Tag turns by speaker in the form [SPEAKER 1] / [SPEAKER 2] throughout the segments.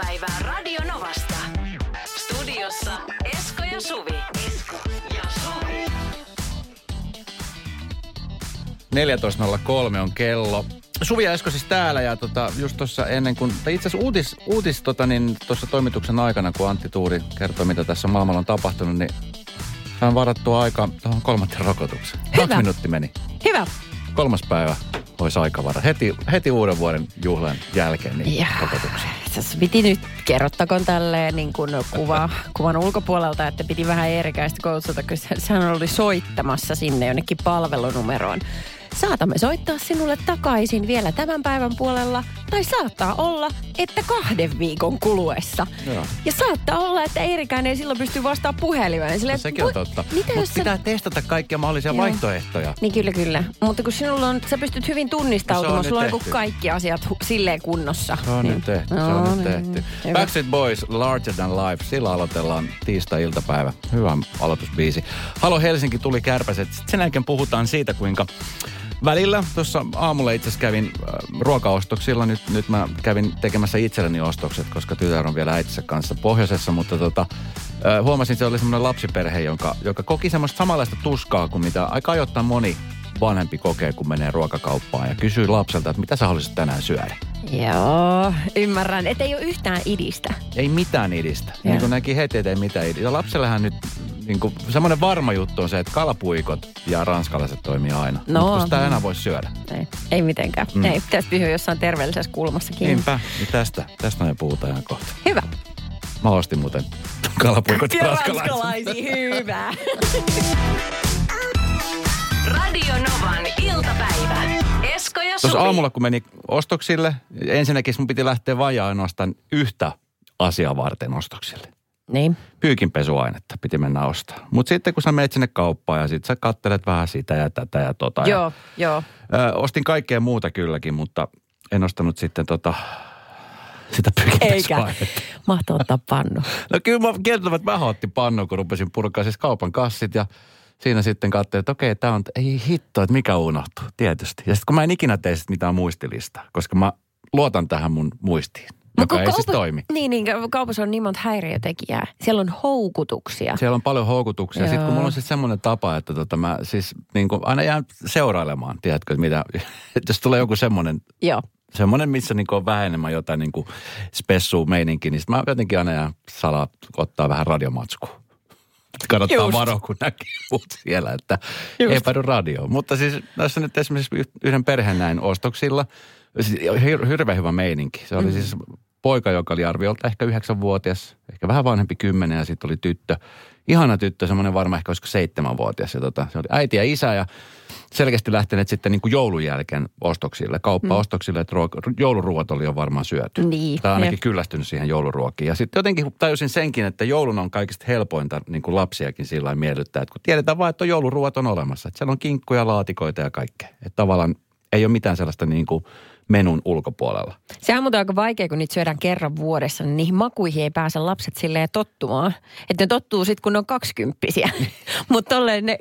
[SPEAKER 1] iltapäivää Radio Novasta. Studiossa Esko ja Suvi. Esko ja Suvi.
[SPEAKER 2] 14.03 on kello. Suvi ja Esko siis täällä ja tota, just tuossa ennen kuin, tai itse asiassa uutis, uutis tota, niin tuossa toimituksen aikana, kun Antti Tuuri kertoi, mitä tässä maailmalla on tapahtunut, niin sain varattua aika tuohon kolmanteen rokotukseen. Kaksi
[SPEAKER 3] Hyvä.
[SPEAKER 2] minuuttia meni.
[SPEAKER 3] Hyvä.
[SPEAKER 2] Kolmas päivä olisi aika vara. Heti, heti uuden vuoden juhlan jälkeen niin
[SPEAKER 3] Ja.
[SPEAKER 2] rokotuksia.
[SPEAKER 3] Tässä piti nyt, kerrottakoon tälleen niin kuin kuva, kuvan ulkopuolelta, että piti vähän erikäistä koutsata, kun sehän oli soittamassa sinne jonnekin palvelunumeroon. Saatamme soittaa sinulle takaisin vielä tämän päivän puolella, tai saattaa olla, että kahden viikon kuluessa.
[SPEAKER 2] Joo.
[SPEAKER 3] Ja saattaa olla, että Eerikäinen ei silloin pysty vastaamaan puhelimeen. Silleen,
[SPEAKER 2] No, sekin on totta.
[SPEAKER 3] Mitä
[SPEAKER 2] Mutta
[SPEAKER 3] jos sä...
[SPEAKER 2] pitää testata kaikkia mahdollisia
[SPEAKER 3] Joo.
[SPEAKER 2] vaihtoehtoja.
[SPEAKER 3] Niin kyllä, kyllä. Mutta kun sinulla on, sä pystyt hyvin
[SPEAKER 2] No
[SPEAKER 3] tunnistautumaan,
[SPEAKER 2] on
[SPEAKER 3] sulla on niin kaikki asiat hu- silleen kunnossa.
[SPEAKER 2] Se on
[SPEAKER 3] niin.
[SPEAKER 2] nyt tehty, se
[SPEAKER 3] No
[SPEAKER 2] on nyt
[SPEAKER 3] niin,
[SPEAKER 2] tehty.
[SPEAKER 3] hyvä.
[SPEAKER 2] Backstreet Boys, Larger Than Life, sillä aloitellaan tiistai-iltapäivä. Hyvä aloitusbiisi. Halo Helsinki tuli kärpäset. Sitten sen jälkeen puhutaan siitä, kuinka välillä tuossa aamulla itse asiassa kävin äh, ruokaostoksilla. Nyt, nyt mä kävin tekemässä itselleni ostokset, koska tytär on vielä äitinsä kanssa pohjoisessa, mutta tota, äh, huomasin, että se oli semmoinen lapsiperhe, joka, joka koki semmoista samanlaista tuskaa kuin mitä aika ajoittain moni vanhempi kokee, kun menee ruokakauppaan ja kysyy lapselta, että mitä sä haluaisit tänään syödä.
[SPEAKER 3] Joo, ymmärrän. Että ei ole yhtään idistä.
[SPEAKER 2] Ei mitään idistä.
[SPEAKER 3] Joo.
[SPEAKER 2] Niin kuin näki heti, että ei mitään idistä. Ja lapsellehan nyt niin kuin, semmoinen varma juttu on se, että kalapuikot ja ranskalaiset toimii aina.
[SPEAKER 3] No.
[SPEAKER 2] Mutta sitä enää voi syödä.
[SPEAKER 3] Ei, ei mitenkään.
[SPEAKER 2] Mm.
[SPEAKER 3] Ei, pitäisi pysyä jossain terveellisessä kulmassakin.
[SPEAKER 2] Niinpä, niin tästä, tästä me puhutaan ihan kohta.
[SPEAKER 3] Hyvä.
[SPEAKER 2] Mä ostin muuten kalapuikot ja ranskalaiset.
[SPEAKER 3] ranskalaisia, hyvä.
[SPEAKER 1] Radio Novan iltapäivä. Esko ja Suvi.
[SPEAKER 2] Tuossa aamulla, kun meni ostoksille, ensinnäkin mun piti lähteä vajaa ainoastaan yhtä asiaa varten ostoksille.
[SPEAKER 3] Niin.
[SPEAKER 2] Pyykinpesuainetta piti mennä ostaa. Mutta sitten kun sä menet sinne kauppaan ja sitten sä kattelet vähän sitä ja tätä ja tota. ja
[SPEAKER 3] Joo, joo.
[SPEAKER 2] Ö, ostin kaikkea muuta kylläkin, mutta en ostanut sitten tota, sitä
[SPEAKER 3] Eikä. Mahtoo ottaa pannu.
[SPEAKER 2] No kyllä mä kieltämättä vähän otti pannu, kun rupesin purkaa siis kaupan kassit ja siinä sitten katsoin, että okei, tämä on, ei hitto, että mikä unohtuu, tietysti. Ja sitten kun mä en ikinä tee sit mitään muistilistaa, koska mä luotan tähän mun muistiin, joka
[SPEAKER 3] kun
[SPEAKER 2] ei siis toimi.
[SPEAKER 3] Niin, niin, kaupassa on niin monta häiriötekijää. Siellä on houkutuksia.
[SPEAKER 2] Siellä on paljon houkutuksia. Sitten kun
[SPEAKER 3] Joo.
[SPEAKER 2] mulla on siis semmoinen tapa, että tota mä siis niin kuin aina jään seurailemaan, tiedätkö, että mitä, että jos tulee joku semmoinen
[SPEAKER 3] Joo.
[SPEAKER 2] semmoinen, missä niinku on vähän enemmän jotain niinku spessua meininki, niin sit mä jotenkin aina jään salaa ottaa vähän radiomatskua. Kannattaa
[SPEAKER 3] Just.
[SPEAKER 2] varoa, kun näkee mut siellä, että
[SPEAKER 3] Just.
[SPEAKER 2] ei päädy radioon. Mutta siis tässä nyt esimerkiksi yh- yhden perheen näin ostoksilla. Siis hir- hirveän hyvä meininki. Se oli siis poika, joka oli arviolta ehkä yhdeksänvuotias, ehkä vähän vanhempi kymmenen ja sitten oli tyttö. Ihana tyttö, semmoinen varmaan ehkä olisiko seitsemänvuotias. Ja tota, se oli äiti ja isä ja selkeästi lähteneet sitten niin kuin joulun jälkeen ostoksille, kauppaostoksille, että ruoka, jouluruot oli jo varmaan syöty.
[SPEAKER 3] Niin,
[SPEAKER 2] Tai ainakin
[SPEAKER 3] jep.
[SPEAKER 2] kyllästynyt siihen jouluruokiin. Ja sitten jotenkin tajusin senkin, että joulun on kaikista helpointa niin kuin lapsiakin sillä lailla miellyttää, että kun tiedetään vaan, että on jouluruot on olemassa. Että siellä on kinkkuja, laatikoita ja kaikkea. Että tavallaan ei ole mitään sellaista niin kuin menun ulkopuolella.
[SPEAKER 3] Sehän on muuten aika vaikea, kun niitä syödään kerran vuodessa, niin niihin makuihin ei pääse lapset silleen tottumaan. Että ne tottuu sitten, kun ne on kaksikymppisiä. Mutta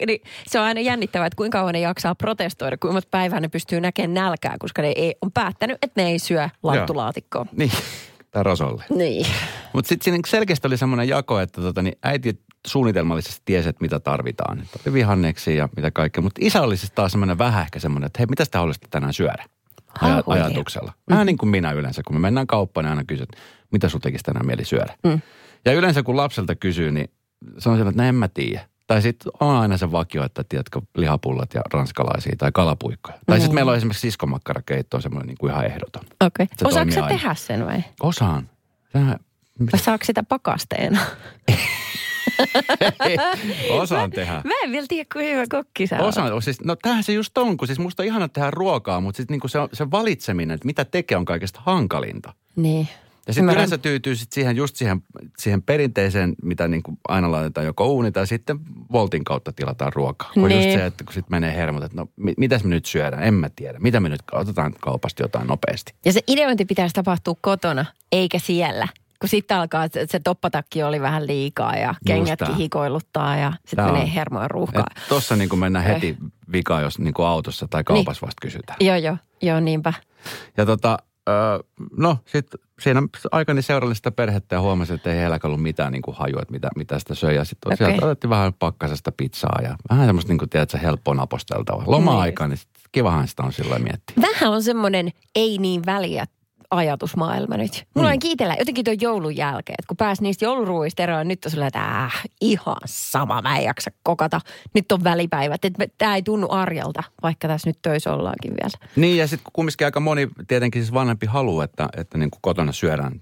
[SPEAKER 3] niin se on aina jännittävää, että kuinka kauan ne jaksaa protestoida, kuinka monta päivää ne pystyy näkemään nälkää, koska ne ei, on päättänyt, että ne ei syö lanttulaatikkoa.
[SPEAKER 2] Niin, tai rosolle.
[SPEAKER 3] Niin.
[SPEAKER 2] Mutta sitten siinä selkeästi oli semmoinen jako, että tota, niin äiti suunnitelmallisesti tiesi, että mitä tarvitaan. Että oli vihanneksi ja mitä kaikkea. Mutta isä oli siis taas semmoinen vähän ehkä semmoinen, että hei, mitä sitä tänään syödä? Aja- ajatuksella. Vähän niin kuin minä yleensä, kun me mennään kauppaan, niin aina kysyt, mitä sun tekisi tänään mieli syödä.
[SPEAKER 3] Mm.
[SPEAKER 2] Ja yleensä kun lapselta kysyy, niin se on sellainen, että no en mä tiedä. Tai sitten on aina se vakio, että tiedätkö, lihapullat ja ranskalaisia tai kalapuikkoja. Tai sitten
[SPEAKER 3] Niin.
[SPEAKER 2] meillä on esimerkiksi siskomakkarakeitto on semmoinen niin kuin ihan ehdoton.
[SPEAKER 3] Okei.
[SPEAKER 2] Se
[SPEAKER 3] Okay. Osaatko sä
[SPEAKER 2] aina.
[SPEAKER 3] tehdä sen vai?
[SPEAKER 2] Osaan. Sehän,
[SPEAKER 3] Vai saako sitä pakasteena?
[SPEAKER 2] osaan tehdä.
[SPEAKER 3] Mä en vielä tiedä, kuinka hyvä kokki sä.
[SPEAKER 2] Osaan, siis, no tämähän se just on, kun siis musta on ihana tehdä ruokaa, mutta sitten niinku se, se valitseminen, että mitä tekee, on kaikista hankalinta.
[SPEAKER 3] Niin.
[SPEAKER 2] Ja sitten
[SPEAKER 3] Ymmärrän.
[SPEAKER 2] yleensä tyytyy sit siihen, just siihen, siihen perinteiseen, mitä niinku aina laitetaan joko uuni tai sitten voltin kautta tilataan ruokaa. Kun
[SPEAKER 3] Niin.
[SPEAKER 2] just se, että kun sitten menee hermot, että no mi- mitäs me nyt syödään, en mä tiedä. Mitä me nyt, otetaan kaupasta jotain nopeasti.
[SPEAKER 3] Ja se ideointi pitäisi tapahtua kotona, eikä siellä. Kun sitten alkaa, että se toppatakki oli vähän liikaa ja kengätkin hikoiluttaa ja sitten menee hermojen ruuhkaan.
[SPEAKER 2] Et tossa niinku mennään heti vikaan, jos niinku autossa tai kaupassa vasta kysytään.
[SPEAKER 3] Joo, joo, joo, niinpä.
[SPEAKER 2] Ja tota, öö, no sitten siinä aikani seurasin sitä perhettä ja huomasin, että ei heilläkään ollut mitään niin kuin hajua, että mitä, mitä sitä söi. Ja sitten
[SPEAKER 3] Okei.
[SPEAKER 2] sieltä otettiin vähän pakkasesta pizzaa ja vähän semmoista, niin kuin, tiedätkö, helppoa naposteltavaa. Loma-aikaa, niin sit kivahan sitä on silloin miettiä.
[SPEAKER 3] Vähän on semmoinen ei niin väliä ajatusmaailma nyt. Mulla on kiitellä jotenkin tuon joulun jälkeen, että kun pääsi niistä jouluruuista eroon, nyt on sillä, että äh, ihan sama, mä en jaksa kokata. Nyt on välipäivät, että tämä ei tunnu arjalta, vaikka tässä nyt töissä ollaankin vielä.
[SPEAKER 2] Niin ja sitten kumminkin aika moni tietenkin siis vanhempi haluaa, että, että niin kuin kotona syödään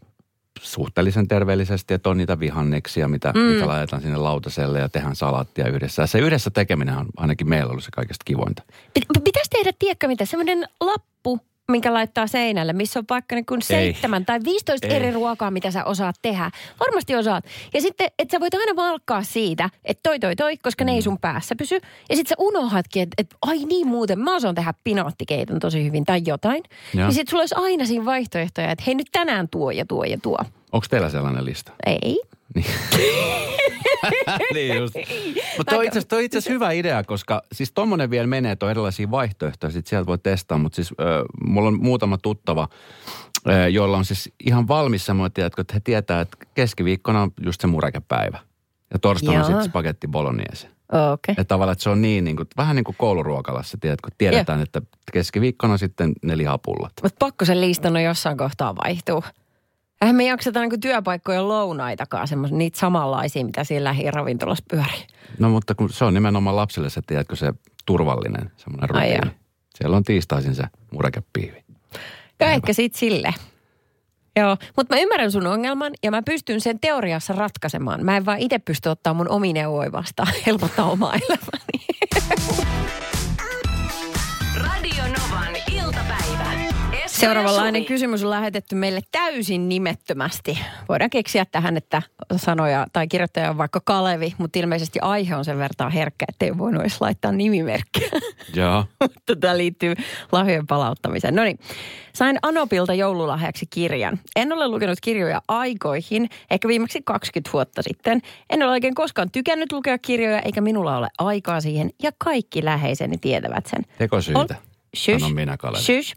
[SPEAKER 2] suhteellisen terveellisesti, että on niitä vihanneksia, mitä, mm. mitä laitetaan sinne lautaselle ja tehdään salaattia yhdessä. Ja se yhdessä tekeminen on ainakin meillä ollut se kaikista kivointa.
[SPEAKER 3] Pit- Pitäisi tehdä, tiedätkö mitä, semmoinen lappu, minkä laittaa seinälle, missä on vaikka niin kuin seitsemän tai 15
[SPEAKER 2] Ei.
[SPEAKER 3] eri ruokaa, mitä sä osaat tehdä. Varmasti osaat. Ja sitten, että sä voit aina valkkaa siitä, että toi, toi, toi, koska ne ei sun päässä pysy. Ja sitten sä unohatkin, että, että ai niin muuten, mä osaan tehdä pinaattikeiton tosi hyvin tai jotain.
[SPEAKER 2] Joo.
[SPEAKER 3] Ja sitten sulla olisi aina siinä vaihtoehtoja, että hei nyt tänään tuo ja tuo ja tuo.
[SPEAKER 2] Onko teillä sellainen lista?
[SPEAKER 3] Ei.
[SPEAKER 2] niin just. Mutta toi itse asiassa- toi itse hyvä idea, koska siis tommonen vielä menee, on erilaisia vaihtoehtoja, sit sieltä voi testaa, mutta siis äh, mulla on muutama tuttava, äh, joilla on siis ihan valmis semmoinen, tiedätkö, että he tietää, että keskiviikkona on just se murekepäivä. Ja torstaina on sitten spagetti bolognese.
[SPEAKER 3] Okei. Okay.
[SPEAKER 2] Että tavallaan, että se on niin, niin kuin, vähän niin kuin kouluruokalassa, tiedätkö, tiedetään, että keskiviikkona sitten ne lihapullat.
[SPEAKER 3] Mutta pakko sen listan on jossain kohtaa vaihtuu. Eihän me jakseta niinku työpaikkojen lounaitakaan, semmoisia niitä samanlaisia, mitä siellä lähiravintolassa pyörii.
[SPEAKER 2] No mutta kun se on nimenomaan lapselle se, tiedätkö, se turvallinen semmoinen rutiini. Siellä on tiistaisin se murekepiivi.
[SPEAKER 3] Ja ehkä sit sille. Joo, mutta mä ymmärrän sun ongelman ja mä pystyn sen teoriassa ratkaisemaan. Mä en vaan itse pysty ottaa mun omi neuvoja vastaan, helpottaa omaa elämääni.
[SPEAKER 1] Suvi.
[SPEAKER 3] kysymys on lähetetty meille täysin nimettömästi. Voidaan keksiä tähän, että sanoja tai kirjoittaja on vaikka Kalevi, mutta ilmeisesti aihe on sen verran herkkä, että ei voinut edes laittaa nimimerkkiä.
[SPEAKER 2] Joo.
[SPEAKER 3] mutta tämä liittyy lahjojen palauttamiseen. No niin, sain Anopilta joululahjaksi kirjan. En ole lukenut kirjoja aikoihin, ehkä viimeksi 20 vuotta sitten. En ole oikein koskaan tykännyt lukea kirjoja, eikä minulla ole aikaa siihen, ja kaikki läheiseni tietävät sen.
[SPEAKER 2] Tekosyitä.
[SPEAKER 3] Ol- Shush.
[SPEAKER 2] Sanon minä, Kalevi.
[SPEAKER 3] Shush.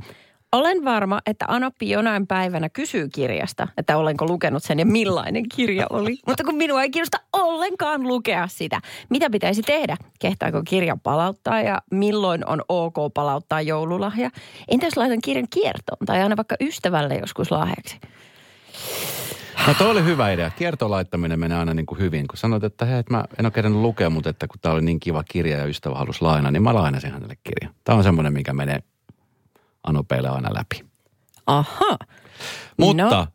[SPEAKER 3] Olen varma, että Anoppi jonain päivänä kysyy kirjasta, että olenko lukenut sen ja millainen kirja oli. Mutta kun minua ei kiinnosta ollenkaan lukea sitä. Mitä pitäisi tehdä? Kehtaako kirjan palauttaa ja milloin on ok palauttaa joululahja? Entä jos laitan kirjan kiertoon tai aina vaikka ystävälle joskus lahjaksi?
[SPEAKER 2] No toi oli hyvä idea. Kiertolaittaminen menee aina niin kuin hyvin. Kun sanoit, että hei, että mä en ole kerännyt lukea, mutta että kun tämä oli niin kiva kirja ja ystävä halusi lainaa, niin mä lainasin hänelle kirjan. Tämä on semmoinen, mikä menee Anopeille aina läpi.
[SPEAKER 3] Aha.
[SPEAKER 2] Mutta,
[SPEAKER 3] No.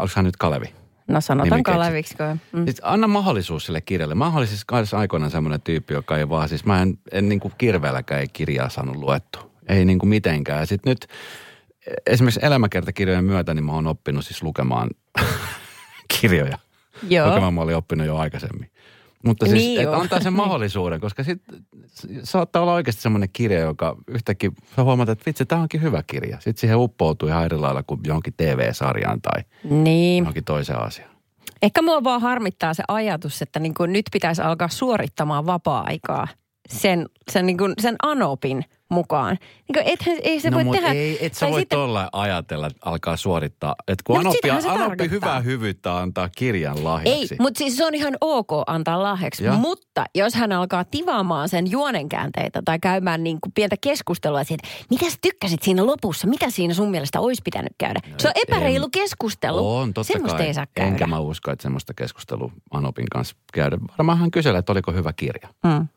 [SPEAKER 2] olis hän nyt Kalevi?
[SPEAKER 3] No sanotaan. Kaleviksi. Mm.
[SPEAKER 2] Siis anna mahdollisuus sille kirjalle. Mä olin siis kanssa aikoinaan semmoinen tyyppi, joka ei vaan, siis mä en, en niin kuin kirveelläkään ei kirjaa saanut luettu. Ei niin kuin mitenkään. Sitten nyt esimerkiksi elämäkertakirjojen myötä, niin mä oon oppinut siis lukemaan kirjoja.
[SPEAKER 3] Joo.
[SPEAKER 2] Lukemaan mä olin oppinut jo aikaisemmin. Mutta siis,
[SPEAKER 3] Niin
[SPEAKER 2] että antaa sen mahdollisuuden, koska sitten saattaa olla oikeasti semmoinen kirja, joka yhtäkkiä sä huomaat, että vitsi, tämä onkin hyvä kirja. Sitten siihen uppoutuu ihan eri lailla kuin johonkin TV-sarjaan tai
[SPEAKER 3] Niin.
[SPEAKER 2] johonkin toiseen asiaan.
[SPEAKER 3] Ehkä mua vaan harmittaa se ajatus, että niin kuin nyt pitäisi alkaa suorittamaan vapaa-aikaa sen, sen, niin kuin sen anopin mukaan. Niin kuin ethän, ei se
[SPEAKER 2] no
[SPEAKER 3] voi tehdä.
[SPEAKER 2] ei, et sä
[SPEAKER 3] tai
[SPEAKER 2] voi
[SPEAKER 3] sitten-
[SPEAKER 2] tolla ajatella, että alkaa suorittaa. Että kun
[SPEAKER 3] No,
[SPEAKER 2] Anoppi, Anoppi hyvää hyvyyttä antaa kirjan lahjaksi.
[SPEAKER 3] Ei, mutta siis se on ihan ok antaa lahjaksi.
[SPEAKER 2] Joo.
[SPEAKER 3] Mutta jos hän alkaa tivaamaan sen juonenkäänteitä tai käymään niin kuin pientä keskustelua siitä, mitä sä tykkäsit siinä lopussa, mitä siinä sun mielestä olisi pitänyt käydä. se on
[SPEAKER 2] en-
[SPEAKER 3] epäreilu keskustelu.
[SPEAKER 2] On, totta
[SPEAKER 3] Semmoista
[SPEAKER 2] kai.
[SPEAKER 3] ei saa käydä.
[SPEAKER 2] Enkä mä usko, että semmoista keskustelua Anopin kanssa käydä. Varmaan hän kyselee, että oliko hyvä kirja.
[SPEAKER 3] Mm.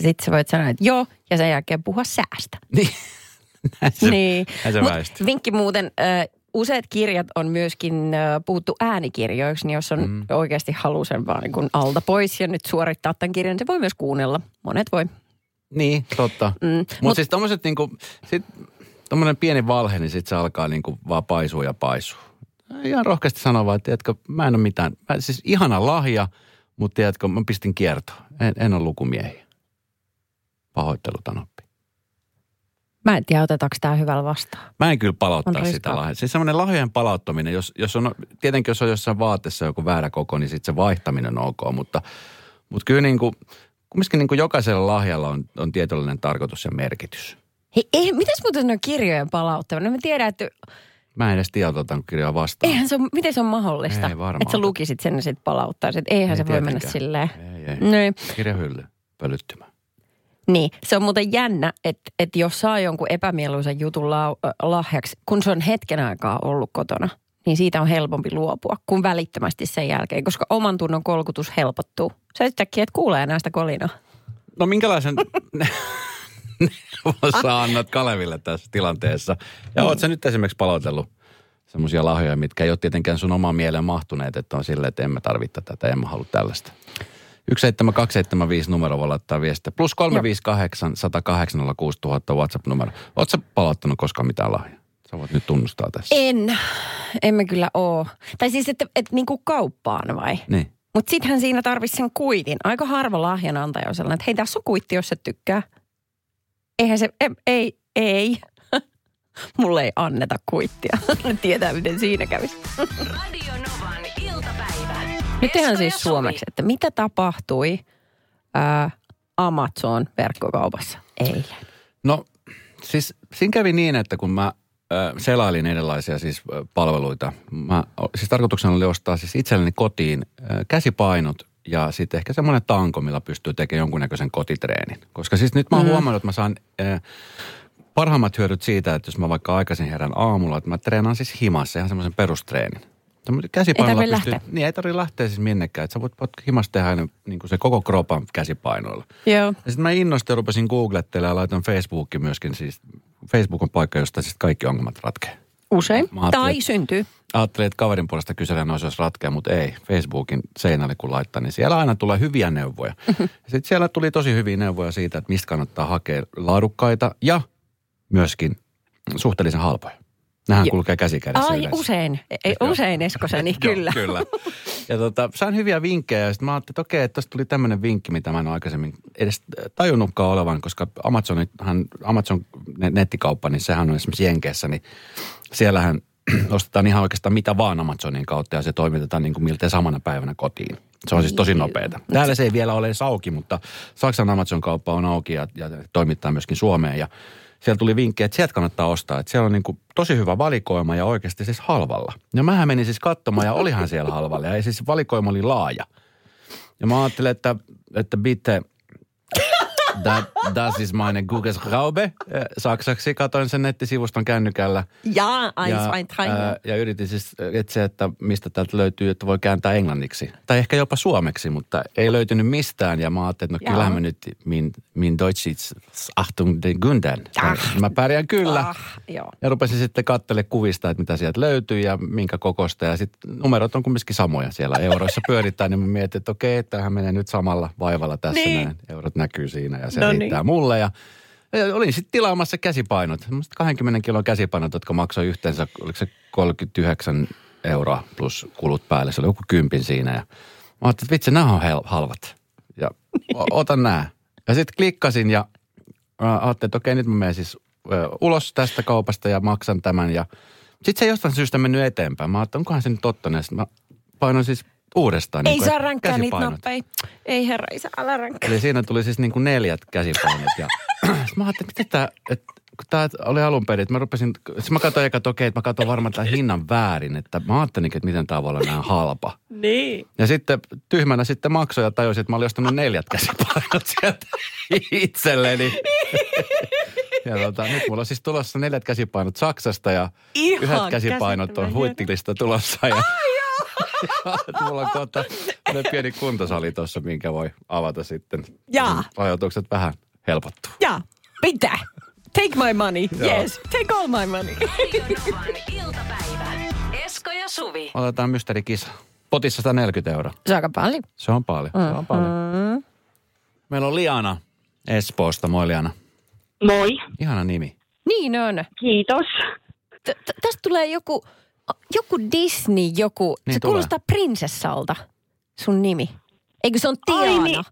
[SPEAKER 3] Sitten sä voit sanoa, että joo, ja sen jälkeen puhua säästä.
[SPEAKER 2] Niin. Näin se,
[SPEAKER 3] niin.
[SPEAKER 2] näin se
[SPEAKER 3] Mut vinkki muuten, äh, useat kirjat on myöskin äh, puhuttu äänikirjoiksi, niin jos on mm. oikeasti halu sen vaan niin kuin alta pois ja nyt suorittaa tämän kirjan, niin se voi myös kuunnella. Monet voi.
[SPEAKER 2] Niin, totta.
[SPEAKER 3] Mm.
[SPEAKER 2] Mm.
[SPEAKER 3] Mut-
[SPEAKER 2] Mutta siis tommoset niinku, sit tommonen pieni valhe, niin sit se alkaa niinku vaan paisua ja paisua. Ihan rohkeasti sanoa vaan, että tiedätkö, mä en ole mitään, mä, siis ihana lahja, mutta tiedätkö, mä pistin kiertoon. En, en ole lukumiehiä. Pahoittelut Anoppi.
[SPEAKER 3] Mä en tiedä, otetaanko tämä hyvällä vastaan.
[SPEAKER 2] Mä en kyllä palauttaa sitä lahjaa. Siis semmoinen lahjojen palauttaminen, jos, jos on, tietenkin jos on jossain vaatteessa joku väärä koko, niin sitten se vaihtaminen on ok. Mutta, mutta kyllä niin kuin, kumminkin niin kuin jokaisella lahjalla on, on tietynlainen tarkoitus ja merkitys.
[SPEAKER 3] Hei, ei, mitäs muuten ne on kirjojen palauttaminen? No mä tiedän, että
[SPEAKER 2] Mä en edes tiedä, otanko kirjaa vastaan.
[SPEAKER 3] eihän se on, miten se on mahdollista,
[SPEAKER 2] Ei varmaan
[SPEAKER 3] että sä lukisit sen ja sitten palauttaisit. Eihän
[SPEAKER 2] Ei
[SPEAKER 3] se voi mennä
[SPEAKER 2] tietenkään.
[SPEAKER 3] silleen.
[SPEAKER 2] Ei, ei.
[SPEAKER 3] Niin.
[SPEAKER 2] Kirjahylly, pölyttymä.
[SPEAKER 3] Niin, se on muuten jännä, että, että jos saa jonkun epämieluisen jutun lau, lahjaksi, kun se on hetken aikaa ollut kotona, niin siitä on helpompi luopua kuin välittömästi sen jälkeen, koska oman tunnon kolkutus helpottuu. Sä yhtäkkiä et kuulee näistä kolinaa.
[SPEAKER 2] No minkälaisen sä annat Kaleville tässä tilanteessa? Ja oot sä nyt esimerkiksi palautellut semmoisia lahjoja, mitkä ei ole tietenkään sun omaan mieleen mahtuneet, että on silleen, että en mä tarvitse tätä, en mä halua tällaista. 17275 numero voi laittaa viestiä. Plus 358 108 000 WhatsApp-numero. Sä palauttanut koskaan mitään lahjaa? Sä voit nyt tunnustaa tässä.
[SPEAKER 3] En, emme kyllä oo. Tai siis, että, että niin kuin kauppaan vai?
[SPEAKER 2] Niin.
[SPEAKER 3] Mutta sittenhän siinä tarvitsisi sen kuitin. Aika harva lahjanantaja on sellainen, että hei tässä on kuitti, jos et tykkää. Eihän se, ei, ei, ei. Mulle ei anneta kuittia. Tietää, miten siinä kävisi.
[SPEAKER 1] Radio Novan.
[SPEAKER 3] Nyt ihan
[SPEAKER 1] Esko
[SPEAKER 3] siis suomeksi, että mitä tapahtui ää, Amazon-verkkokaupassa eilen?
[SPEAKER 2] No siis siinä kävi niin, että kun mä selailin erilaisia siis palveluita, mä, siis tarkoituksena oli ostaa siis itselleni kotiin käsipainot ja sitten ehkä semmoinen tanko, millä pystyy tekemään jonkunnäköisen kotitreenin. Koska siis nyt mä oon mm. huomannut, että mä saan äh, parhaimmat hyödyt siitä, että jos mä vaikka aikaisin herän aamulla, että mä treenaan siis himassa ihan semmoisen perustreenin. Käsipainolla
[SPEAKER 3] Ei tarvitse
[SPEAKER 2] pystyy,
[SPEAKER 3] lähteä.
[SPEAKER 2] Niin ei tarvitse lähteä siis minnekään. Että sä voit, voit himassa tehdä aina niin kuin se koko kropan käsipainoilla.
[SPEAKER 3] Joo.
[SPEAKER 2] Ja sitten mä innostuin rupesin googlettelemaan ja laitoin Facebookin myöskin siis. Facebook on paikka, josta siis kaikki ongelmat ratkee.
[SPEAKER 3] Usein. Tai syntyy.
[SPEAKER 2] Ajattelin, että kaverin puolesta kyselen, olisi jos ratkea, mutta ei. Facebookin seinälle kun laittaa, niin siellä aina tulee hyviä neuvoja. Ja sitten siellä tuli tosi hyviä neuvoja siitä, että mistä kannattaa hakea laadukkaita ja myöskin suhteellisen halpoja. Nähän
[SPEAKER 3] Jo-
[SPEAKER 2] kulkee käsi kädessä
[SPEAKER 3] Ai
[SPEAKER 2] yleensä.
[SPEAKER 3] usein. Ei,
[SPEAKER 2] Joo.
[SPEAKER 3] usein Eskoseni,
[SPEAKER 2] Joo,
[SPEAKER 3] kyllä.
[SPEAKER 2] kyllä. Ja tota, sain hyviä vinkkejä ja sitten mä ajattelin, että okei, että tuosta tuli tämmöinen vinkki, mitä mä en ole aikaisemmin edes tajunnutkaan olevan, koska Amazonhan, Amazon ne- nettikauppa, niin sehän on esimerkiksi Jenkeissä, niin siellähän ostetaan ihan oikeastaan mitä vaan Amazonin kautta ja se toimitetaan niin kuin miltei samana päivänä kotiin. Se on siis tosi nopeeta. Täällä se ei vielä ole edes auki, mutta Saksan Amazon-kauppa on auki ja, ja toimittaa myöskin Suomeen ja siellä tuli vinkkejä, että sieltä kannattaa ostaa. Että siellä on niin kuin tosi hyvä valikoima ja oikeasti siis halvalla. Ja mähän menin siis katsomaan ja olihan siellä halvalla. Ja siis valikoima oli laaja. Ja mä ajattelin, että, että bitte, that, das ist meine Google-Raube. Eh, Saksaksi katoin sen nettisivuston kännykällä.
[SPEAKER 3] Ja,
[SPEAKER 2] Ja,
[SPEAKER 3] ein,
[SPEAKER 2] ää, ja yritin siis etsiä, että mistä täältä löytyy, että voi kääntää englanniksi. Tai ehkä jopa suomeksi, mutta ei löytynyt mistään. Ja mä ajattelin, että no kyllähän mä nyt, min, min Deutsch ist Achtung den Günden. Mä pärjään kyllä.
[SPEAKER 3] Ah, joo.
[SPEAKER 2] Ja rupesin sitten katselemaan kuvista, että mitä sieltä löytyy ja minkä kokosta. Ja sitten numerot on kumminkin samoja siellä euroissa pyöritään. Niin mä mietin, että okei, tämähän menee nyt samalla vaivalla tässä
[SPEAKER 3] Niin.
[SPEAKER 2] näin. Eurot näkyy siinä ja se
[SPEAKER 3] No
[SPEAKER 2] riittää
[SPEAKER 3] niin.
[SPEAKER 2] mulle. Ja, ja olin sitten tilaamassa käsipainot. Semmoiset 20 kilon käsipainot, jotka maksoi yhteensä, oliko se 39 euroa plus kulut päälle. Se oli joku kympin siinä. Ja mä ajattelin, että vitsi, nämä on halvat. Ja otan nämä. Ja sitten klikkasin ja ajattelin, että okei, nyt mä menen siis ulos tästä kaupasta ja maksan tämän. Ja sitten se jostain syystä mennyt eteenpäin. Mä ajattelin, onkohan se nyt totta. Mä painoin siis uudestaan.
[SPEAKER 3] Ei
[SPEAKER 2] niin
[SPEAKER 3] saa ränkkää niitä
[SPEAKER 2] käsipainot.
[SPEAKER 3] nappeja. Ei herra, isä, älä ränkkää.
[SPEAKER 2] Eli siinä tuli siis niin kuin neljät käsipainot. Ja mä ajattelin, että tämä, että kun tämä oli alun perin, että mä rupesin, siis mä katsoin eka, että okei, että mä katsoin varmaan tämän hinnan väärin, että mä ajattelin, että miten tämä voi olla näin halpa.
[SPEAKER 3] Niin.
[SPEAKER 2] Ja sitten tyhmänä sitten maksoin ja tajusin, että mä olin ostanut neljät käsipainot sieltä itselleni. Ja tota, nyt mulla on siis tulossa neljät käsipainot Saksasta ja
[SPEAKER 3] Ihan
[SPEAKER 2] yhdet käsipainot on huittilista tulossa. Ja, ja mulla on kohta pieni kuntosali tuossa, minkä voi avata sitten.
[SPEAKER 3] Jaa.
[SPEAKER 2] Rajoitukset vähän helpottuu.
[SPEAKER 3] Ja, pitää. Take my money. Yes, take all my money.
[SPEAKER 1] Iltapäivä. Esko ja Suvi.
[SPEAKER 2] Otetaan mysteerikisa. Potissa 140 euroa.
[SPEAKER 3] Se on aika paljon.
[SPEAKER 2] Se on paljon. Se on paljon.
[SPEAKER 3] Mm.
[SPEAKER 2] Meillä on Liana Espoosta. Moi Liana.
[SPEAKER 4] Moi,
[SPEAKER 2] Ihana nimi.
[SPEAKER 3] Niin on.
[SPEAKER 4] kiitos.
[SPEAKER 3] T- t- tästä tulee joku, joku Disney, joku,
[SPEAKER 2] Niin
[SPEAKER 3] se
[SPEAKER 2] tulee.
[SPEAKER 3] kuulostaa prinsessalta, sun nimi. Eikö se on
[SPEAKER 4] Ai
[SPEAKER 3] Tiana?
[SPEAKER 4] niin.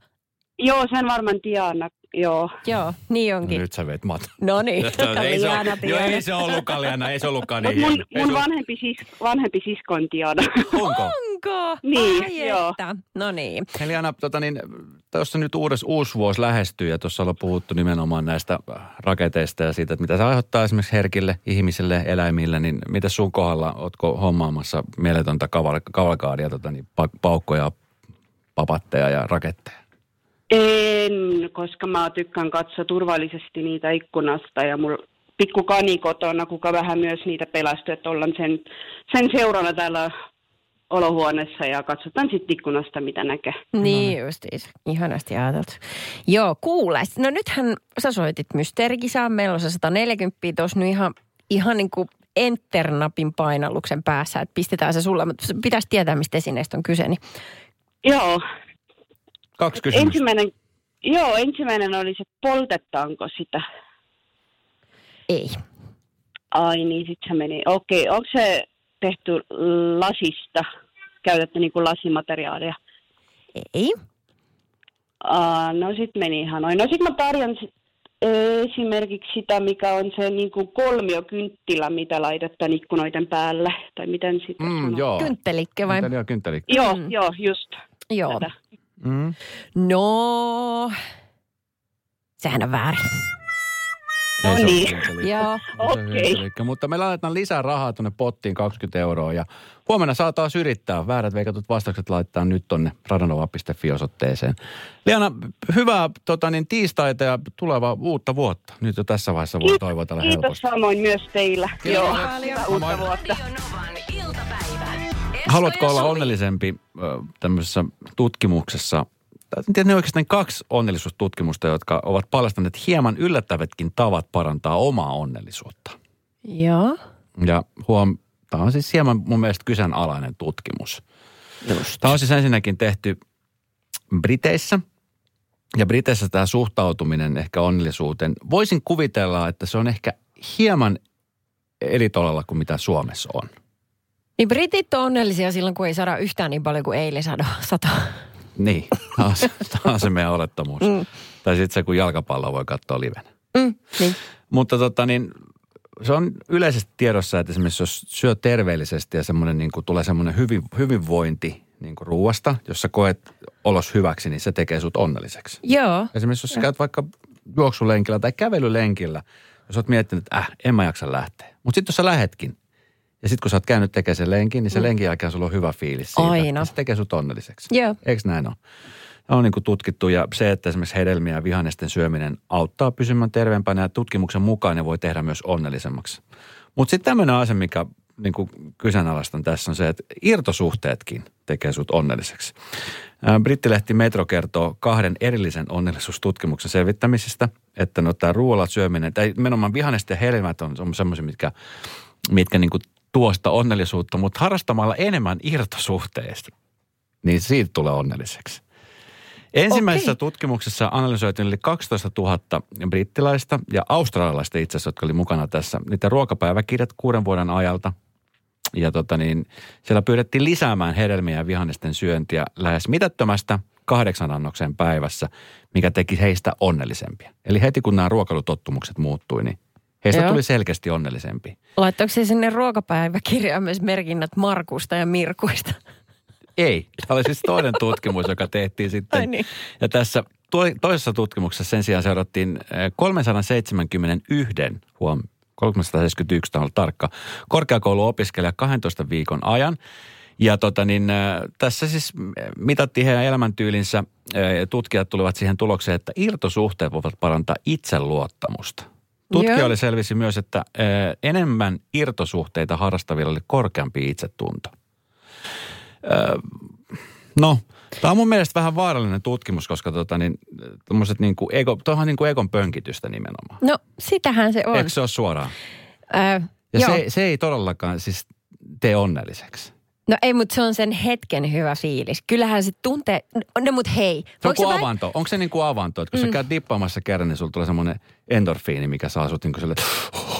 [SPEAKER 4] Joo, sen varmaan Tiana, joo.
[SPEAKER 3] Joo, niin
[SPEAKER 2] No
[SPEAKER 3] onkin.
[SPEAKER 2] nyt sä vet mat.
[SPEAKER 3] No niin,
[SPEAKER 2] ei, se
[SPEAKER 3] Liana
[SPEAKER 2] ole, joo, ei se ollutkaan Liana, ei se ollutkaan
[SPEAKER 4] Mut
[SPEAKER 2] niin
[SPEAKER 4] mun,
[SPEAKER 2] hieno. Ei
[SPEAKER 4] mun
[SPEAKER 2] se-
[SPEAKER 4] vanhempi, sis, vanhempi sisko on Tiana.
[SPEAKER 2] Onko?
[SPEAKER 3] Onko?
[SPEAKER 4] Niin,
[SPEAKER 3] Ai
[SPEAKER 4] joo.
[SPEAKER 3] että. No niin.
[SPEAKER 2] Eli Anna, tota niin, tuossa nyt uudes, uusi vuosi lähestyy ja tuossa ollaan puhuttu nimenomaan näistä raketeista ja siitä, että mitä se aiheuttaa esimerkiksi herkille ihmisille, eläimille, niin mitä sun kohdalla, ootko hommaamassa mieletöntä kaval- kavalkaadia, tota niin, pa- paukkoja, papatteja ja raketteja?
[SPEAKER 4] En, koska mä tykkään katsoa turvallisesti niitä ikkunasta ja mulla pikku kani kotona, kuka vähän myös niitä pelästyy, että ollaan sen, sen seurana täällä olohuoneessa ja katsotaan sitten ikkunasta, mitä näkee.
[SPEAKER 3] Niin justiis. Ihanasti ajateltu. Joo, kuule. No nythän sä soitit mysteerikisaan. Meillä on se 140 tuossa nyt ihan, ihan niin kuin enter-napin painalluksen päässä, että pistetään se sulle. Mutta pitäisi tietää, mistä esineestä on kyse. Niin.
[SPEAKER 4] Joo,
[SPEAKER 2] Kaksi kysymystä.
[SPEAKER 4] ensimmäinen, joo, ensimmäinen oli se, poltetaanko sitä?
[SPEAKER 3] Ei.
[SPEAKER 4] Ai niin, sit se meni. Okei, onko se tehty lasista? Käytetty niin kuin lasimateriaalia?
[SPEAKER 3] Ei.
[SPEAKER 4] Aa, no sit meni ihan noin. No sit mä tarjon si- esimerkiksi sitä, mikä on se niin kuin kolmiokynttilä, mitä laitetaan ikkunoiden päälle. Tai miten sitä
[SPEAKER 2] Mm,
[SPEAKER 4] sanoo.
[SPEAKER 2] joo.
[SPEAKER 3] Kynttelikke vai?
[SPEAKER 2] Kynteli.
[SPEAKER 4] Joo,
[SPEAKER 3] Mm.
[SPEAKER 4] joo, just.
[SPEAKER 3] Joo.
[SPEAKER 4] Tätä.
[SPEAKER 2] Mm.
[SPEAKER 3] No, sehän on väärin.
[SPEAKER 2] Ei
[SPEAKER 4] No
[SPEAKER 2] se
[SPEAKER 4] niin.
[SPEAKER 3] Joo.
[SPEAKER 4] Okei.
[SPEAKER 2] kynttelikkä. Mutta me laitetaan lisää rahaa tuonne pottiin 20 euroa ja huomenna saa taas yrittää. Väärät veikatut vastaukset laittaa nyt tonne radanova.fi osoitteeseen. Liana, hyvää tota, niin, tiistaita ja tulevaa uutta vuotta. Nyt jo tässä vaiheessa voi toivotella
[SPEAKER 4] Kiitos
[SPEAKER 2] helposti.
[SPEAKER 4] samoin myös teillä.
[SPEAKER 2] Kiitos.
[SPEAKER 4] Joo, hyvää uutta vuotta.
[SPEAKER 2] Haluatko olla onnellisempi tämmöisessä tutkimuksessa? En tiedä, ne oikeastaan kaksi onnellisuustutkimusta, jotka ovat paljastaneet hieman yllättävätkin tavat parantaa omaa onnellisuutta.
[SPEAKER 3] Joo.
[SPEAKER 2] Ja huom, tämä on siis hieman mun mielestä kyseenalainen tutkimus.
[SPEAKER 3] Just.
[SPEAKER 2] Tämä on siis ensinnäkin tehty Briteissä. Ja Briteissä tämä suhtautuminen ehkä onnellisuuteen, voisin kuvitella, että se on ehkä hieman eri tolalla kuin mitä Suomessa on.
[SPEAKER 3] Niin britit on onnellisia silloin, kun ei saada yhtään niin paljon kuin eilen sado, sato.
[SPEAKER 2] Niin, tämä on, se- tämä on se meidän olettamus.
[SPEAKER 3] Mm.
[SPEAKER 2] Tai sitten se, kun jalkapalloa voi katsoa livenä.
[SPEAKER 3] Mm, niin.
[SPEAKER 2] Mutta tota niin, se on yleisesti tiedossa, että esimerkiksi jos syö terveellisesti ja semmoinen niin kuin tulee semmoinen hyvin, hyvinvointi niin kuin ruuasta, jos sä koet olos hyväksi, niin se tekee sut onnelliseksi.
[SPEAKER 3] Joo.
[SPEAKER 2] Esimerkiksi jos sä käyt vaikka juoksulenkillä tai kävelylenkillä, jos oot miettinyt, että äh, en mä jaksa lähteä. Mutta sitten jos sä lähetkin, ja sitten kun sä oot käynyt tekemään sen lenkin, niin se lenkin jälkeen sulla on hyvä fiilis siitä.
[SPEAKER 3] Aina.
[SPEAKER 2] Ja se tekee sut onnelliseksi.
[SPEAKER 3] Joo.
[SPEAKER 2] Eikö näin ole? On niin kuin tutkittu ja se, että esimerkiksi hedelmiä ja vihannesten syöminen auttaa pysymään terveempänä ja tutkimuksen mukaan ne voi tehdä myös onnellisemmaksi. Mutta sitten tämmöinen asia, mikä niin kuin kyseenalaistan tässä on se, että irtosuhteetkin tekee sut onnelliseksi. Brittilehti Metro kertoo kahden erillisen onnellisuustutkimuksen selvittämisestä, että no tämä ruoalat syöminen, tai nimenomaan vihannesten ja hedelmät on, on semmoisia, mitkä, mitkä niin kuin tuosta onnellisuutta, mutta harrastamalla enemmän irtosuhteista, niin siitä tulee onnelliseksi. Ensimmäisessä
[SPEAKER 3] Okei.
[SPEAKER 2] tutkimuksessa analysoitiin yli 12 000 brittiläistä ja australialaista itse asiassa, jotka oli mukana tässä. Niitä ruokapäiväkirjat kuuden vuoden ajalta. Ja tota niin, siellä pyydettiin lisäämään hedelmiä ja vihannesten syöntiä lähes mitättömästä kahdeksan annoksen päivässä, mikä teki heistä onnellisempia. Eli heti kun nämä ruokailutottumukset muuttui, niin heistä
[SPEAKER 3] Joo.
[SPEAKER 2] tuli selkeästi onnellisempi.
[SPEAKER 3] Laittaako se sinne ruokapäiväkirjaan myös merkinnät Markusta ja Mirkuista?
[SPEAKER 2] Ei. Tämä oli siis toinen tutkimus, joka tehtiin sitten.
[SPEAKER 3] Ai niin.
[SPEAKER 2] Ja tässä to- toisessa tutkimuksessa sen sijaan seurattiin eh, 371, huom, 371 tämä on tarkka, korkeakouluopiskelija 12 viikon ajan. Ja tota niin, äh, tässä siis mitattiin heidän elämäntyylinsä. ja Tutkijat tulivat siihen tulokseen, että irtosuhteet voivat parantaa itseluottamusta. Tutkijoille
[SPEAKER 3] Joo.
[SPEAKER 2] selvisi myös, että enemmän irtosuhteita harrastavilla oli korkeampi itsetunto. No, tämä on mun mielestä vähän vaarallinen tutkimus, koska tota niin, niin kuin ego, toihan niin kuin egon pönkitystä nimenomaan.
[SPEAKER 3] No, sitähän se on.
[SPEAKER 2] Eikö se ole suoraan?
[SPEAKER 3] Ö,
[SPEAKER 2] Ja
[SPEAKER 3] joo.
[SPEAKER 2] se, se ei todellakaan siis tee onnelliseksi.
[SPEAKER 3] No ei, mutta se on sen hetken hyvä fiilis. Kyllähän se tuntee, no mut hei.
[SPEAKER 2] Se on kuin avanto. Onko se niin kuin avanto? Että kun mm. sä käyt dippaamassa kerran, niin sulla tulee semmoinen endorfiini, mikä saa sut niin kuin sille,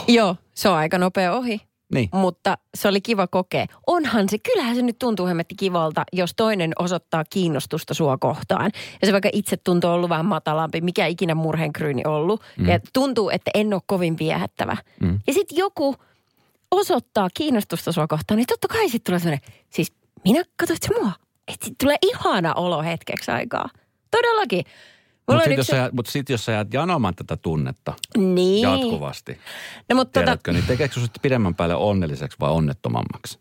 [SPEAKER 3] Joo, se on aika nopea ohi.
[SPEAKER 2] niin.
[SPEAKER 3] Mutta se oli kiva kokea. Onhan se, kyllähän se nyt tuntuu hemmetti kivalta, jos toinen osoittaa kiinnostusta sua kohtaan. Ja se vaikka itse tuntuu ollut vähän matalampi, mikä ikinä murheenkryyni ollut. Mm. Ja tuntuu, että en ole kovin viehättävä.
[SPEAKER 2] Mm.
[SPEAKER 3] Ja sitten joku osoittaa kiinnostusta sua kohtaan, niin totta kai sitten tulee sellainen, siis minä katsoit se mua. Että sit tulee ihana olo hetkeksi aikaa. Todellakin.
[SPEAKER 2] Mutta sitten jos,
[SPEAKER 3] yksi-
[SPEAKER 2] sä jäät- mut sit, jos sä jäät janomaan tätä tunnetta
[SPEAKER 3] niin.
[SPEAKER 2] jatkuvasti,
[SPEAKER 3] No, mutta tota,
[SPEAKER 2] tiedätkö, niin tekeekö sitten pidemmän päälle onnelliseksi vai onnettomammaksi?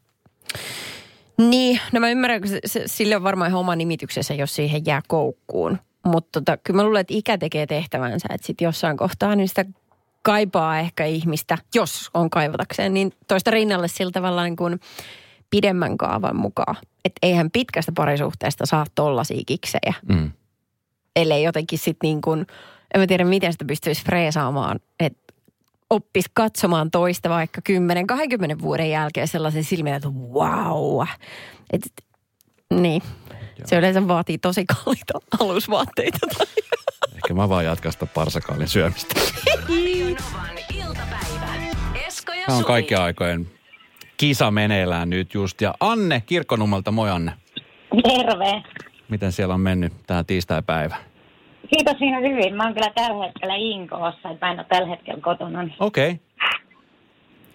[SPEAKER 3] Niin, no mä ymmärrän, kun se, se, sille on varmaan ihan oma nimityksensä, jos siihen jää koukkuun. Mutta tota, kyllä mä luulen, että ikä tekee tehtävänsä, että sitten jossain kohtaa niin sitä kaipaa ehkä ihmistä, jos on kaivatakseen, niin toista rinnalle sillä tavalla niin kuin pidemmän kaavan mukaan. Että eihän pitkästä parisuhteesta saa tollasia kiksejä,
[SPEAKER 2] Mm.
[SPEAKER 3] ellei jotenkin sitten niin kuin, en mä tiedä miten sitä pystyisi freesaamaan, että oppis katsomaan toista vaikka 10-20 vuoden jälkeen sellaisen silmin, että wow. Et, niin, se yleensä vaatii tosi kalliita alusvaatteita. Tai
[SPEAKER 2] Ehkä mä vaan jatkan sitä parsakaalin syömistä. Tämä on kaikkien aikojen kisa meneillään nyt just. Ja Anne Kirkkonummelta, moi Anne.
[SPEAKER 5] Terve.
[SPEAKER 2] Miten siellä on mennyt tämä tiistaipäivä?
[SPEAKER 5] Kiitos siinä hyvin. Mä oon kyllä tällä hetkellä Inkoossa, että mä en ole tällä hetkellä kotona. Niin.
[SPEAKER 2] Okei. Okay.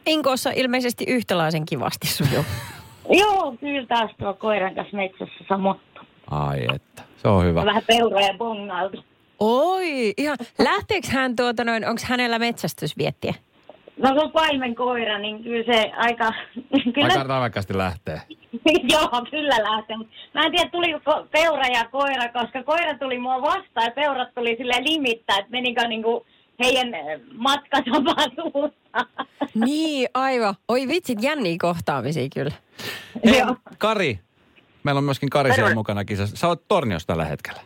[SPEAKER 3] Inkoossa ilmeisesti yhtäläisen kivasti sujuu.
[SPEAKER 5] Joo, kyllä taas tuo koiran kanssa metsässä samottu.
[SPEAKER 2] Ai että, se on hyvä.
[SPEAKER 5] Vähän peuroja bongailtu.
[SPEAKER 3] Oi, ihan. Lähteekö hän tuota noin, onko hänellä metsästysviettiä?
[SPEAKER 5] No se on paimen koira, niin kyllä se aika... kyllä,
[SPEAKER 2] Aika ravakasti lähtee.
[SPEAKER 5] joo, kyllä lähtee. Mä en tiedä, tuliko ko- peura ja koira, koska koira tuli mua vastaan ja peurat tuli sille limittää, että menikö niinku heidän eh, matka suuntaan.
[SPEAKER 3] Niin, aivan. Oi vitsit, jänniä kohtaamisia kyllä.
[SPEAKER 2] Hei. Kari. Meillä on myöskin Kari siellä mukana kisassa. Sä oot Torniossa tällä hetkellä.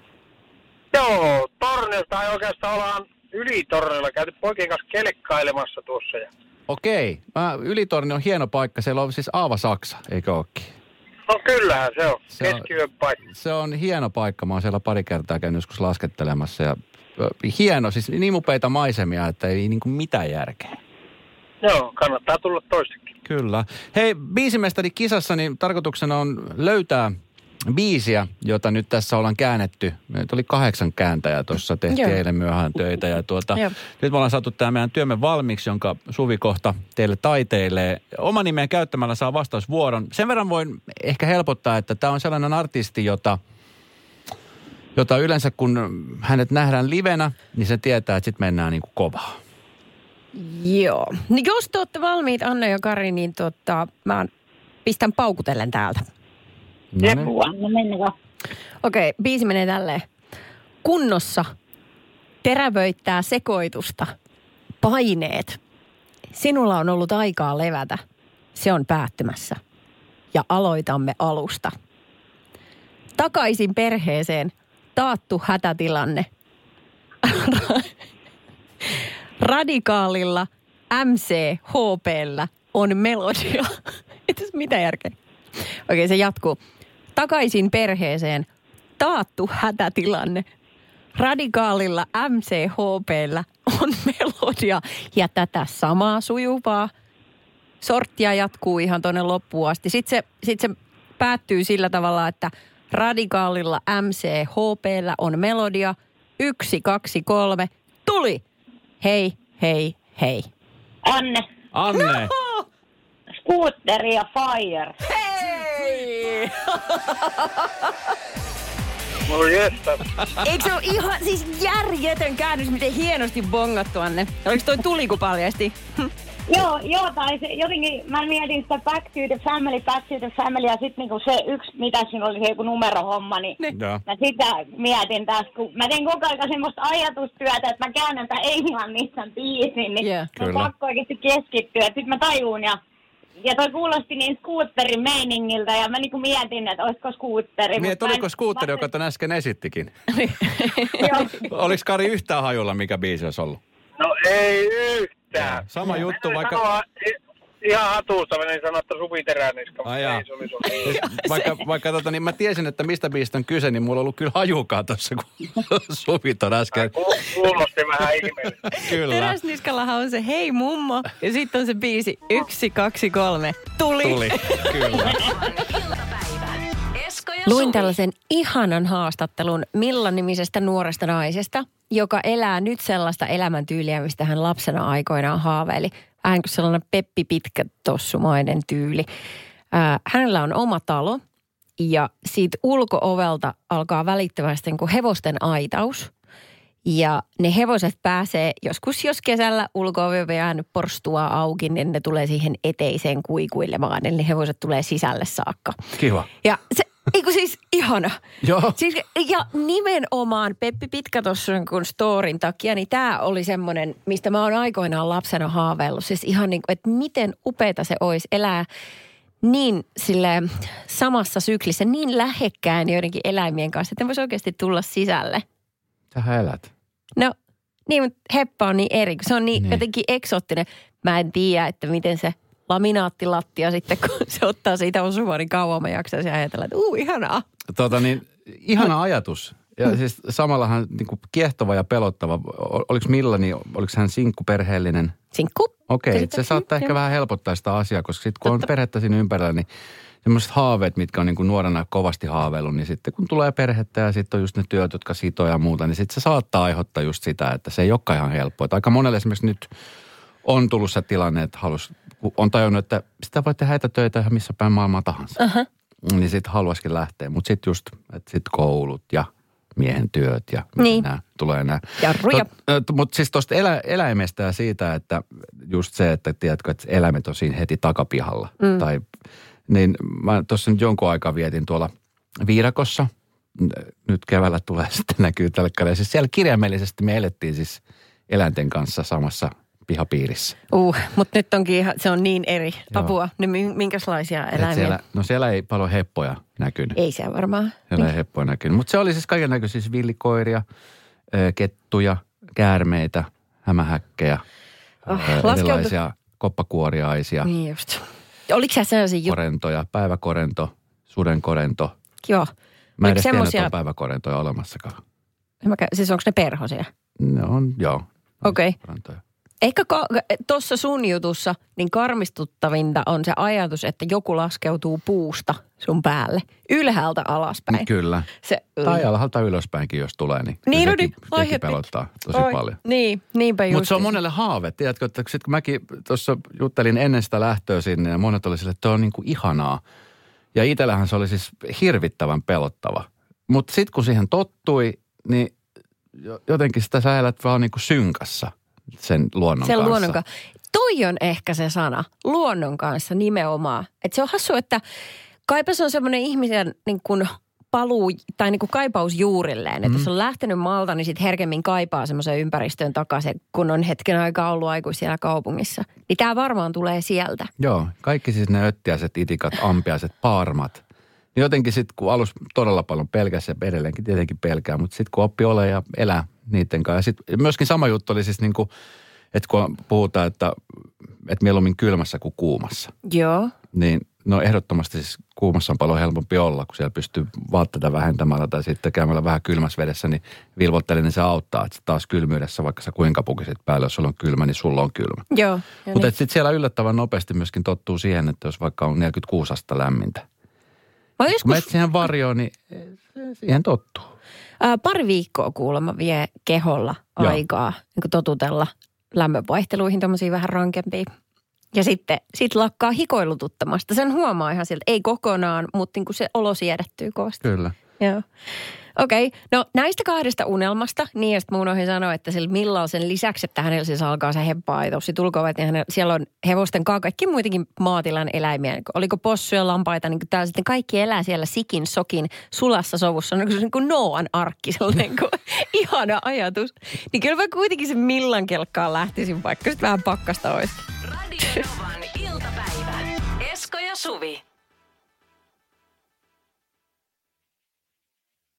[SPEAKER 6] Joo, Torniosta ei oikeastaan ollaan ylitornilla käyty poikien kanssa kelkkailemassa tuossa. Ja...
[SPEAKER 2] Okei. Mä, Ylitorni on hieno paikka. Siellä on siis Aava Saksa, eikö ookin?
[SPEAKER 6] No kyllähän se on,
[SPEAKER 2] Se on-
[SPEAKER 6] paikka.
[SPEAKER 2] Se on hieno paikka. Mä oon siellä pari kertaa käynyt joskus laskettelemassa. Ja hieno, siis niin upeita maisemia, että ei niinku mitään järkeä.
[SPEAKER 6] Joo, kannattaa tulla toistekin.
[SPEAKER 2] Kyllä. Hei, biisimestari kisassa, niin tarkoituksena on löytää biisiä, jota nyt tässä ollaan käännetty. Meitä oli kahdeksan kääntäjää tuossa, tehtiin
[SPEAKER 3] Joo.
[SPEAKER 2] eilen myöhään töitä. Ja tuota,
[SPEAKER 3] Joo.
[SPEAKER 2] nyt me ollaan saatu tämä meidän työmme valmiiksi, jonka Suvi kohta teille taiteilee. Oma nimeen käyttämällä saa vastausvuoron. Sen verran voin ehkä helpottaa, että tämä on sellainen artisti, jota, jota yleensä kun hänet nähdään livenä, niin se tietää, että sitten mennään niin kuin kovaa.
[SPEAKER 3] Joo. Niin jos te olette valmiit, Anne ja Kari, niin tota, mä pistän paukutellen täältä.
[SPEAKER 2] No niin.
[SPEAKER 5] Jepua, no mennä vaan.
[SPEAKER 3] Okei, biisi menee tälleen. Kunnossa terävöittää sekoitusta. Paineet. Sinulla on ollut aikaa levätä. Se on päättymässä. Ja aloitamme alusta. Takaisin perheeseen. Taattu hätätilanne. Radikaalilla MCHPllä on melodia. Mitään järkeä. Okei, se jatkuu. Takaisin perheeseen. Taattu hätätilanne. Radikaalilla MCHPllä on melodia ja tätä samaa sujuvaa sorttia jatkuu ihan tuonne loppuun asti. Sitten se, sit se päättyy sillä tavalla, että radikaalilla MCHPllä on melodia. Yksi, kaksi, kolme. Tuli! Hei, hei, hei.
[SPEAKER 5] Anne,
[SPEAKER 2] Anne!
[SPEAKER 5] Scooter ja Fire.
[SPEAKER 3] Hei!
[SPEAKER 6] No jesta.
[SPEAKER 3] Eikö se ole ihan siis järjetön käännös, miten hienosti bongattu, Anne? Oliko toi tuliku paljasti?
[SPEAKER 5] Joo, joo, tai se, jotenkin mä mietin sitä Back to the Family, Back to the Family, ja sitten niinku se yksi, mitä siinä oli se joku numerohomma, niin
[SPEAKER 2] Joo.
[SPEAKER 5] mä sitä mietin taas, kun mä teen koko ajan semmoista ajatustyötä, että mä käännän tämän englannista biisin, niin yeah, on pakko oikeasti keskittyä. Sitten mä tajuun, ja, ja toi kuulosti niin scooterin meiningiltä, ja mä niinku mietin, että olisiko scooteri.
[SPEAKER 2] Mietit,
[SPEAKER 5] en-
[SPEAKER 2] oliko skuutteri,
[SPEAKER 5] mä-
[SPEAKER 2] joka ton äsken esittikin? Oliko Kari yhtään hajulla, mikä biisi olisi ollut?
[SPEAKER 6] No ei yhtään.
[SPEAKER 2] Sama juttu, vaikka,
[SPEAKER 6] Sanoa, ihan hatusta menen sanoa, että Suvi Teräniska,
[SPEAKER 2] Ai jaa.
[SPEAKER 6] ei se oli sun.
[SPEAKER 2] vaikka, vaikka tota, niin mä tiesin, että mistä biisistä on kyse, niin mulla on ollut kyllä hajukaan tuossa, kun Suvi ton äsken.
[SPEAKER 6] Ku- Kuulosti vähän ihmeellistä.
[SPEAKER 2] Kyllä.
[SPEAKER 3] Teräsniskallahan on se hei mummo ja sitten on se biisi yksi, kaksi, kolme. Tuli.
[SPEAKER 2] Tuli, kyllä.
[SPEAKER 3] Luin tällaisen ihanan haastattelun Millan-nimisestä nuoresta naisesta, joka elää nyt sellaista elämäntyyliä, mistä hän lapsena aikoinaan haaveili. Vähän kuin sellainen Peppi Pitkä tossumainen tyyli. Ää, hänellä on oma talo ja siitä ulkoovelta alkaa välittömästi niin kuin hevosten aitaus. Ja ne hevoset pääsee, joskus jos kesällä ulko on jäänyt porstua auki, niin ne tulee siihen eteiseen kuikuilemaan. Eli hevoset tulee sisälle saakka.
[SPEAKER 2] Kiva.
[SPEAKER 3] Ja se, eikö siis ihana.
[SPEAKER 2] Joo.
[SPEAKER 3] Siis, ja nimenomaan Peppi Pitkä tuossa kun storin takia, niin tämä oli semmoinen, mistä mä oon aikoinaan lapsena haaveillut. Siis ihan niin kuin, että miten upeita se olisi elää niin sille samassa syklissä, niin lähekkään joidenkin eläimien kanssa, että ne voisi oikeasti tulla sisälle.
[SPEAKER 2] Sähän elät.
[SPEAKER 3] No niin, mutta heppa on niin eri, kun se on niin,
[SPEAKER 2] Niin.
[SPEAKER 3] niin. jotenkin eksoottinen. Mä en tiedä, että miten se laminaattilattia sitten, kun se ottaa siitä osumaan, niin kauan mä jaksaisin ajatella, että uu, ihanaa.
[SPEAKER 2] Tota niin, ihana ajatus. Ja siis samallahan niin kuin kiehtova ja pelottava. Oliko Milla, niin oliko hän sinkkuperheellinen?
[SPEAKER 3] Sinkku.
[SPEAKER 2] Okei, se
[SPEAKER 3] Käsittääkseni,
[SPEAKER 2] saattaa ehkä vähän helpottaa sitä asiaa, koska sitten kun on
[SPEAKER 3] Totta.
[SPEAKER 2] perhettä siinä ympärillä, niin semmoiset haaveet, mitkä on niin kuin nuorena kovasti haaveillut, niin sitten kun tulee perhettä ja sitten on just ne työt, jotka sitoo ja muuta, niin sitten se saattaa aiheuttaa just sitä, että se ei olekaan ihan helppoa. Että aika monelle esimerkiksi nyt on tullut se tilanne, että halus, kun on tajunnut, että sitä voi tehdä etätöitä ihan missä päin maailmaa tahansa. Uh-huh. Niin sitten haluaisikin lähteä. Mutta sitten just, että sitten koulut ja miehen työt ja
[SPEAKER 3] Niin.
[SPEAKER 2] nämä tulee nämä.
[SPEAKER 3] Jarruja.
[SPEAKER 2] Mutta siis tuosta elä, eläimestä ja siitä, että just se, että tiedätkö, että eläimet on siinä heti takapihalla. Mm. Tai, niin mä tuossa nyt jonkun aikaa vietin tuolla Viirakossa. Nyt keväällä tulee sitten näkyy tällä. Siis siellä kirjaimellisesti me elettiin siis eläinten kanssa samassa pihapiirissä.
[SPEAKER 3] Uh, mutta nyt onkin ihan, se on niin eri.
[SPEAKER 2] Joo.
[SPEAKER 3] Apua, ne mi- minkälaisia
[SPEAKER 2] Et
[SPEAKER 3] eläimiä?
[SPEAKER 2] Siellä, no siellä ei paljon heppoja näkynyt.
[SPEAKER 3] Ei siellä varmaan.
[SPEAKER 2] Siellä ei heppoja näkynyt. Mutta se oli siis kaiken näköisiä siis villikoiria, kettuja, käärmeitä, hämähäkkejä,
[SPEAKER 3] Oh,
[SPEAKER 2] erilaisia koppakuoriaisia,
[SPEAKER 3] Niin just. Oliko se sellaisia juttuja?
[SPEAKER 2] korentoja, päiväkorento, sudenkorento.
[SPEAKER 3] Joo.
[SPEAKER 2] Mä en edes tiennyt, että
[SPEAKER 3] semmosia-
[SPEAKER 2] on päiväkorentoja olemassakaan.
[SPEAKER 3] Mä Siis onko ne perhosia?
[SPEAKER 2] Ne on, joo.
[SPEAKER 3] Okei.
[SPEAKER 2] Korentoja.
[SPEAKER 3] Ehkä ka- tuossa sun jutussa niin karmistuttavinta on se ajatus, että joku laskeutuu puusta sun päälle. Ylhäältä alaspäin.
[SPEAKER 2] Kyllä.
[SPEAKER 3] Se,
[SPEAKER 2] Tai alhaalta ylöspäinkin, jos tulee, niin,
[SPEAKER 3] Niin, no
[SPEAKER 2] sekin,
[SPEAKER 3] niin,
[SPEAKER 2] sekin
[SPEAKER 3] aihe-
[SPEAKER 2] pelottaa tosi
[SPEAKER 3] Oi,
[SPEAKER 2] paljon.
[SPEAKER 3] Niin, niinpä just.
[SPEAKER 2] Mutta se on monelle haave. Tiedätkö, että sit kun mäkin tuossa juttelin ennen sitä lähtöä sinne ja monet oli sille, että on niinku ihanaa. Ja itsellähän se oli siis hirvittävän pelottava. Mutta sitten kun siihen tottui, niin jo- jotenkin sitä sä elät vaan niinku synkassa sen luonnon
[SPEAKER 3] Sen
[SPEAKER 2] kanssa.
[SPEAKER 3] luonnon kanssa. Toi on ehkä se sana, luonnon kanssa nimenomaan. Et se on hassu, että kaipa se on semmoinen ihmisen niin kuin paluu tai niin kuin kaipaus juurilleen. Että
[SPEAKER 2] Mm.
[SPEAKER 3] jos on lähtenyt maalta, niin sitten herkemmin kaipaa semmoiseen ympäristöön takaisin, kun on hetken aikaa ollut aikuis siellä kaupungissa. Niin tämä varmaan tulee sieltä.
[SPEAKER 2] Joo, kaikki siis ne öttiäiset, itikat, ampiaiset, paarmat. Niin jotenkin sitten, kun alus todella paljon pelkäsi ja edelleenkin tietenkin pelkää, mutta sitten kun oppi ole ja elää niiden kanssa. Ja sitten myöskin sama juttu oli siis niin kuin, että kun puhutaan, että, että mieluummin kylmässä kuin kuumassa.
[SPEAKER 3] Joo.
[SPEAKER 2] Niin no ehdottomasti siis kuumassa on paljon helpompi olla, kun siellä pystyy vaatteita vähentämällä tai sitten käymällä vähän kylmässä vedessä, niin vilvoittelin, niin se auttaa. Että taas kylmyydessä, vaikka sä kuinka pukisit päälle, jos sulla on kylmä, niin sulla on kylmä.
[SPEAKER 3] Joo.
[SPEAKER 2] Mutta
[SPEAKER 3] niin.
[SPEAKER 2] sitten siellä yllättävän nopeasti myöskin tottuu siihen, että jos vaikka on 46 astetta lämmintä.
[SPEAKER 3] Mä
[SPEAKER 2] Kun
[SPEAKER 3] joskus
[SPEAKER 2] menet siihen varjoon, niin siihen tottuu.
[SPEAKER 3] Ää, pari viikkoa kuulemma vie keholla
[SPEAKER 2] Joo.
[SPEAKER 3] aikaa niin totutella lämmönvaihteluihin, tämmöisiä vähän rankempia. Ja sitten sit lakkaa hikoilututtamasta. Sen huomaa ihan sieltä, ei kokonaan, mutta niin kuin se olo siedättyy kovasti.
[SPEAKER 2] Kyllä.
[SPEAKER 3] Joo. Okei, okay. no näistä kahdesta unelmasta, niin ja sitten mun ohi sanoa, että sillä Millalla sen lisäksi, että hänellä siis alkaa se heppa-aitos, sit ulkoavat, niin hänellä, siellä on hevosten kanssa kaikki muitakin maatilan eläimiä. Niin Oliko possuja, lampaita, niin täällä sitten kaikki elää siellä sikin, sokin, sulassa sovussa. No, niin kuin Noan arkki, sellainen kuin ihana ajatus. Niin kyllä mä kuitenkin sen Millan kelkkaan lähtisin, vaikka sitten vähän pakkasta olisi.
[SPEAKER 1] Radio Novan iltapäivä. Esko ja Suvi.